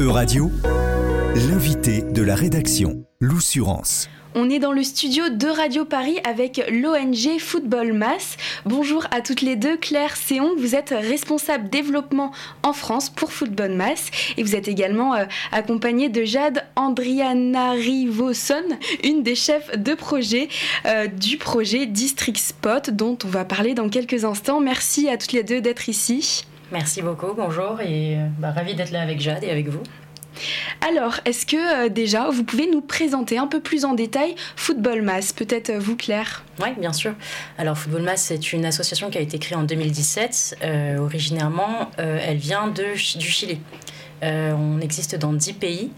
E-Radio, l'invité de la rédaction, l'Oussurance. On est dans le studio de Radio Paris avec l'ONG Football Mass. Bonjour à toutes les deux. Claire Séon, vous êtes responsable développement en France pour Football Mass et vous êtes également euh, accompagnée de Jade Andrianarivoson, une des chefs de projet euh, du projet District Spot dont on va parler dans quelques instants. Merci à toutes les deux d'être ici. Merci beaucoup, bonjour et euh, bah, ravi d'être là avec Jade et avec vous. Alors, est-ce que euh, déjà vous pouvez nous présenter un peu plus en détail Football Mass Peut-être euh, vous, Claire? Oui, bien sûr. Alors, Football Mass, c'est une association qui a été créée en 2017. originairement, elle vient de, du Chili. on existe dans 10 pays.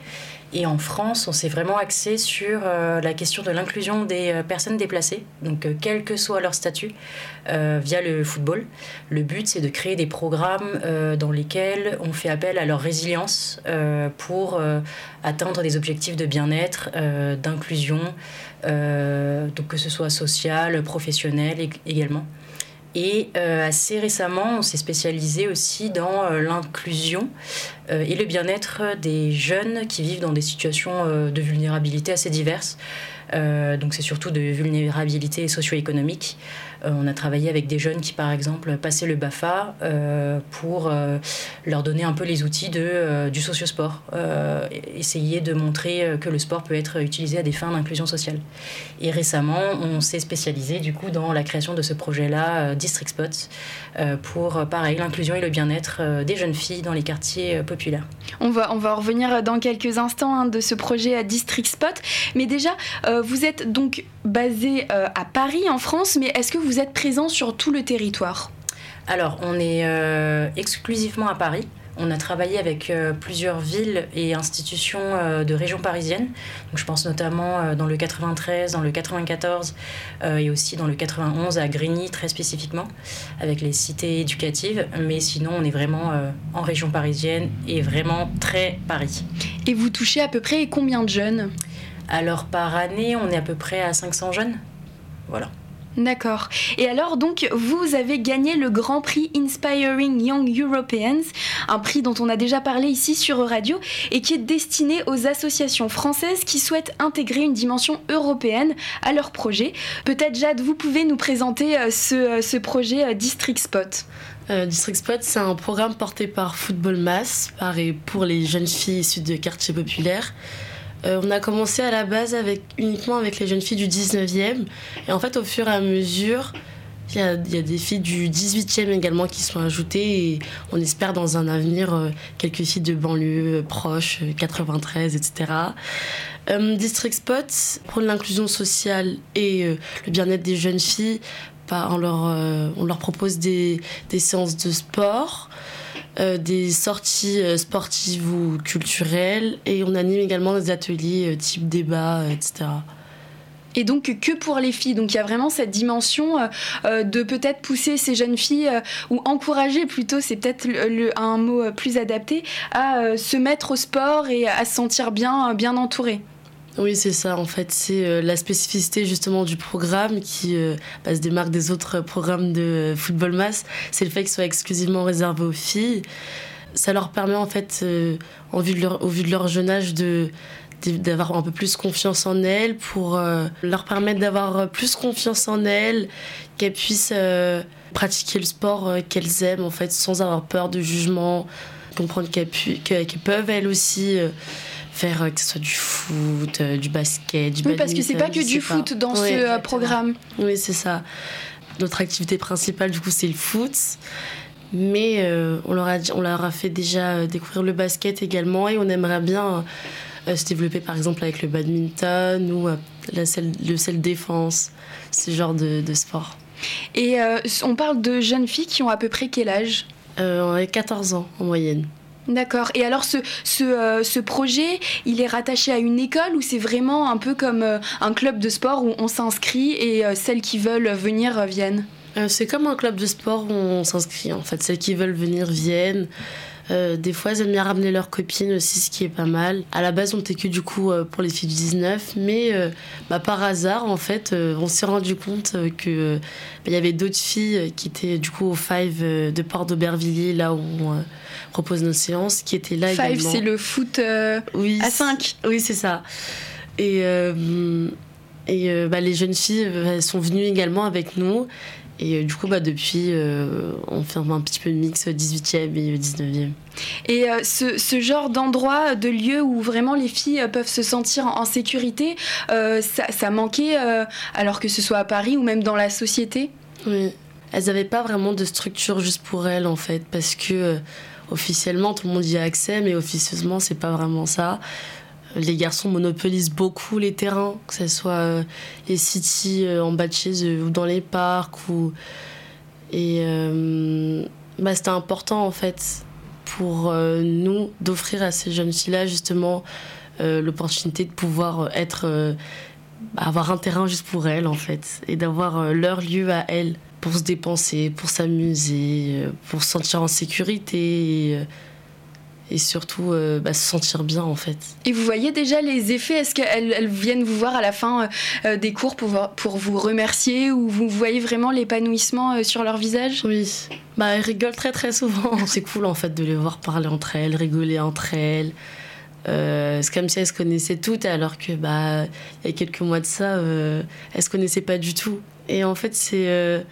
Et en France, on s'est vraiment axé sur euh, la question de l'inclusion des euh, personnes déplacées, donc euh, quel que soit leur statut, via le football. Le but, c'est de créer des programmes dans lesquels on fait appel à leur résilience pour atteindre des objectifs de bien-être, d'inclusion, que ce soit social, professionnel également. Et euh, assez récemment, on s'est spécialisé aussi dans euh, l'inclusion euh, et le bien-être des jeunes qui vivent dans des situations de vulnérabilité assez diverses. Donc c'est surtout de vulnérabilité socio-économique. Euh, on a travaillé avec des jeunes qui, par exemple, passaient le BAFA euh, pour euh, leur donner un peu les outils de, du sociosport, essayer de montrer que le sport peut être utilisé à des fins d'inclusion sociale. Et récemment, on s'est spécialisé du coup dans la création de ce projet-là, District Spot, pour pareil l'inclusion et le bien-être des jeunes filles dans les quartiers populaires. On va, on va revenir dans quelques instants hein, de ce projet District Spot, mais déjà, vous êtes donc basé à Paris en France, mais est-ce que vous êtes présent sur tout le territoire? Alors, on est euh, exclusivement à Paris. On a travaillé avec euh, plusieurs villes et institutions euh, de région parisienne. Donc, je pense notamment dans le 93, dans le 94 et aussi dans le 91 à Grigny très spécifiquement, avec les cités éducatives. Mais sinon, on est vraiment en région parisienne et vraiment très Paris. Et vous touchez à peu près combien de jeunes? Alors par année, on est à peu près à 500 jeunes. Voilà. D'accord. Et alors donc vous avez gagné le Grand Prix Inspiring Young Europeans, un prix dont on a déjà parlé ici sur Radio et qui est destiné aux associations françaises qui souhaitent intégrer une dimension européenne à leur projet. Peut-être Jade, vous pouvez nous présenter euh, ce, euh, ce projet euh, District Spot. District Spot, c'est un programme porté par Football Mass, par et pour les jeunes filles issues de quartiers populaires. Euh, on a commencé à la base uniquement avec les jeunes filles du 19e. Et en fait, au fur et à mesure, il y a, des filles du 18e également qui sont ajoutées. Et on espère dans un avenir euh, quelques filles de banlieue euh, proches, 93, etc. District Spot, pour l'inclusion sociale et le bien-être des jeunes filles, bah, on, leur, propose des séances de sport. Euh, des sorties euh, sportives ou culturelles et on anime également des ateliers euh, type débat, etc. Et donc que pour les filles. Donc il y a vraiment cette dimension de peut-être pousser ces jeunes filles, ou encourager plutôt, c'est peut-être un mot plus adapté, à se mettre au sport et à se sentir bien, bien entourées. Oui, c'est ça. En fait, c'est euh, la spécificité justement du programme qui euh, bah, se démarque des autres programmes de euh, football masse. C'est le fait qu'il soit exclusivement réservé aux filles. Ça leur permet en fait, vue de leur, au vu de leur jeune âge, de d'avoir un peu plus confiance en elles pour leur permettre d'avoir plus confiance en elles, qu'elles puissent pratiquer le sport qu'elles aiment en fait sans avoir peur de jugement, comprendre qu'elles peuvent elles aussi faire euh, que ce soit du foot, euh, du basket, du Oui, parce que c'est pas que du foot dans ce euh, programme. Oui, c'est ça. Notre activité principale, du coup, c'est le foot. Mais on, leur a, on leur a fait déjà découvrir le basket également et on aimerait bien se développer par exemple avec le badminton ou la le self-défense, ce genre de, de sport. Et on parle de jeunes filles qui ont à peu près quel âge? On a 14 ans en moyenne. D'accord. Et alors euh, ce, projet, il est rattaché à une école ou c'est vraiment un peu comme euh, un club de sport où on s'inscrit et euh, celles qui veulent venir viennent? C'est comme un club de sport où on s'inscrit en fait. Celles qui veulent venir viennent. Euh, des fois, elles aiment bien ramener leurs copines aussi, ce qui est pas mal. À la base, on était que du coup euh, pour les filles du 19, mais euh, bah, par hasard, en fait, on s'est rendu compte que bah, il y avait d'autres filles qui étaient du coup au Five de Port d'Aubervilliers, là où on propose nos séances, qui étaient là Five, c'est le foot oui, à 5. Oui, c'est ça. Et, et bah, les jeunes filles sont venues également avec nous. Et euh, du coup, bah, depuis, euh, on fait un petit peu de mix 18e et 19e. Et euh, ce, ce, genre d'endroit, de lieu où vraiment les filles peuvent se sentir en, sécurité, ça, ça, manquait alors que ce soit à Paris ou même dans la société? Oui, elles n'avaient pas vraiment de structure juste pour elles en fait, parce que officiellement tout le monde y a accès, mais officieusement c'est pas vraiment ça les garçons monopolisent beaucoup les terrains, que ce soit euh, les cities euh, en bas ou dans les parcs. Et euh, bah, c'était important en fait pour nous d'offrir à ces jeunes filles-là justement l'opportunité de pouvoir être, avoir un terrain juste pour elles en fait et d'avoir leur lieu à elles pour se dépenser, pour s'amuser, pour se sentir en sécurité surtout euh, bah, se sentir bien en fait. Et vous voyez déjà les effets? Est-ce qu'elles elles viennent vous voir à la fin euh, euh, des cours pour, pour vous remercier ou vous voyez vraiment l'épanouissement sur leur visage? Oui, bah, elles rigolent très très souvent. C'est cool en fait de les voir parler entre elles, rigoler entre elles. c'est comme si elles se connaissaient toutes alors que bah il y a quelques mois de ça, elles se connaissaient pas du tout. Et en fait c'est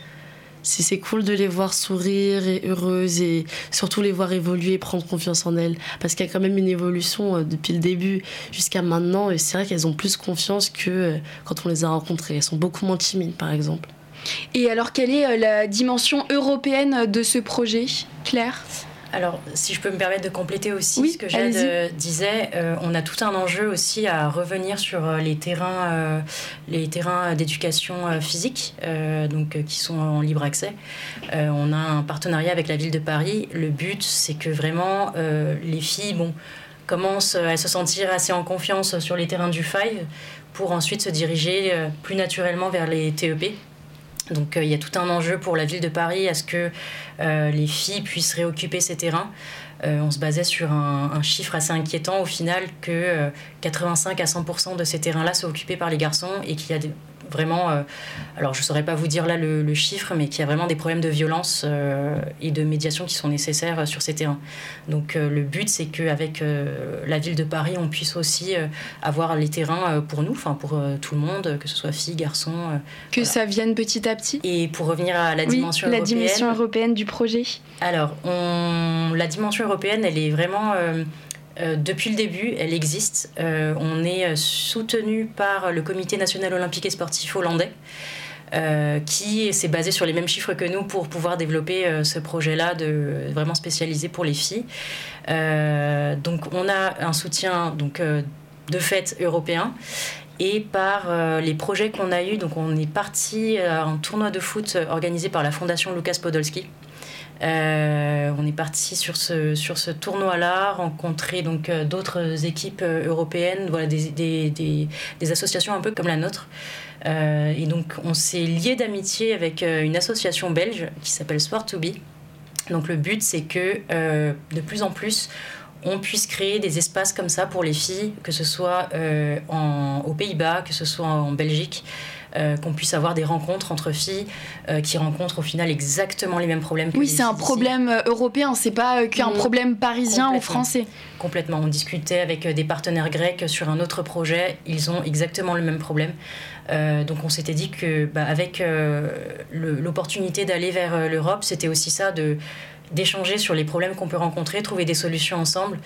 c'est cool de les voir sourire et heureuses et surtout les voir évoluer et prendre confiance en elles. Parce qu'il y a quand même une évolution euh, depuis le début jusqu'à maintenant et c'est vrai qu'elles ont plus confiance que euh, quand on les a rencontrées. Elles sont beaucoup moins timides par exemple. Et alors quelle est euh, la dimension européenne de ce projet, Claire? Alors, si je peux me permettre de compléter aussi ce que Jade euh, disait, euh, on a tout un enjeu aussi à revenir sur euh, les terrains, les terrains d'éducation physique, donc qui sont en libre accès. on a un partenariat avec la ville de Paris. Le but, c'est que vraiment les filles, bon, commencent à se sentir assez en confiance sur les terrains du Five pour ensuite se diriger plus naturellement vers les TEP, donc euh, il y a tout un enjeu pour la ville de Paris à ce que euh, les filles puissent réoccuper ces terrains. Euh, on se basait sur un, chiffre assez inquiétant au final que 85 à 100% de ces terrains-là sont occupés par les garçons et qu'il y a des, vraiment, euh, alors je ne saurais pas vous dire là le, chiffre, mais qu'il y a vraiment des problèmes de violence euh, et de médiation qui sont nécessaires euh, sur ces terrains. Donc le but, c'est qu'avec la ville de Paris, on puisse aussi avoir les terrains pour nous, enfin pour tout le monde, que ce soit filles, garçons. que ça vienne petit à petit. Et pour revenir à la dimension européenne. La dimension européenne du projet. Alors, on, la dimension européenne, elle est vraiment euh, depuis le début, elle existe. Euh, on est euh, soutenu par le Comité national olympique et sportif hollandais. qui s'est basé sur les mêmes chiffres que nous pour pouvoir développer ce projet-là de vraiment spécialisé pour les filles. donc on a un soutien donc de fait européen et par les projets qu'on a eus. Donc on est parti à un tournoi de foot organisé par la fondation Lucas Podolski euh, on est parti sur ce, sur ce tournoi-là, rencontrer donc euh, d'autres équipes euh, européennes, voilà, des, des, des, associations un peu comme la nôtre. et donc on s'est lié d'amitié avec une association belge qui s'appelle Sport to Be. Donc le but c'est que de plus en plus on puisse créer des espaces comme ça pour les filles, que ce soit en, aux Pays-Bas, que ce soit en Belgique. Euh, qu'on puisse avoir des rencontres entre filles euh, qui rencontrent au final exactement les mêmes problèmes que Oui, c'est un problème euh, européen, c'est pas qu'un mm. problème parisien ou français. Complètement. On discutait avec des partenaires grecs sur un autre projet, ils ont exactement le même problème. donc on s'était dit que bah, avec l'opportunité d'aller vers l'Europe, c'était aussi ça de d'échanger sur les problèmes qu'on peut rencontrer, trouver des solutions ensemble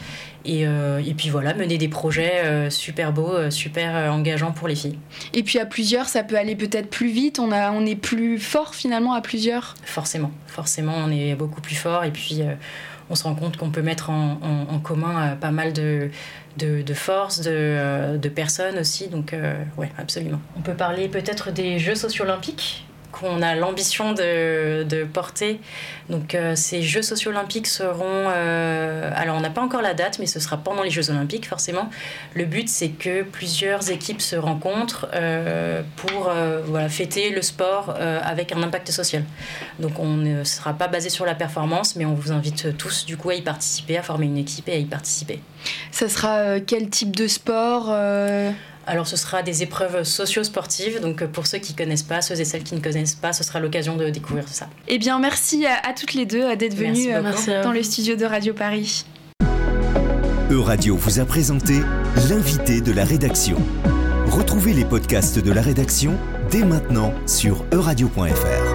et, euh, et puis voilà, mener des projets euh, super beaux, euh, super engageants pour les filles. Et puis à plusieurs, ça peut aller peut-être plus vite, on, a, on est plus fort finalement à plusieurs? Forcément, forcément, on est beaucoup plus fort et puis on se rend compte qu'on peut mettre en, en, commun pas mal de, de, de forces, de, de, personnes aussi, donc ouais, absolument. On peut parler peut-être des Jeux socio-olympiques qu'on a l'ambition de, porter. Donc euh, ces Jeux sociaux olympiques seront... Euh, alors on n'a pas encore la date, mais ce sera pendant les Jeux olympiques forcément. Le but c'est que plusieurs équipes se rencontrent euh, pour voilà, fêter le sport avec un impact social. Donc on ne sera pas basé sur la performance, mais on vous invite tous du coup à y participer, à former une équipe et à y participer. Ça sera quel type de sport alors ce sera des épreuves socio-sportives, donc euh, pour ceux qui ne connaissent pas, ceux et celles qui ne connaissent pas, ce sera l'occasion de découvrir ça. Eh bien merci à, toutes les deux euh, d'être venues euh, dans le studio de Radio Paris. E-Radio vous a présenté l'invité de la rédaction. Retrouvez les podcasts de la rédaction dès maintenant sur euradio.fr.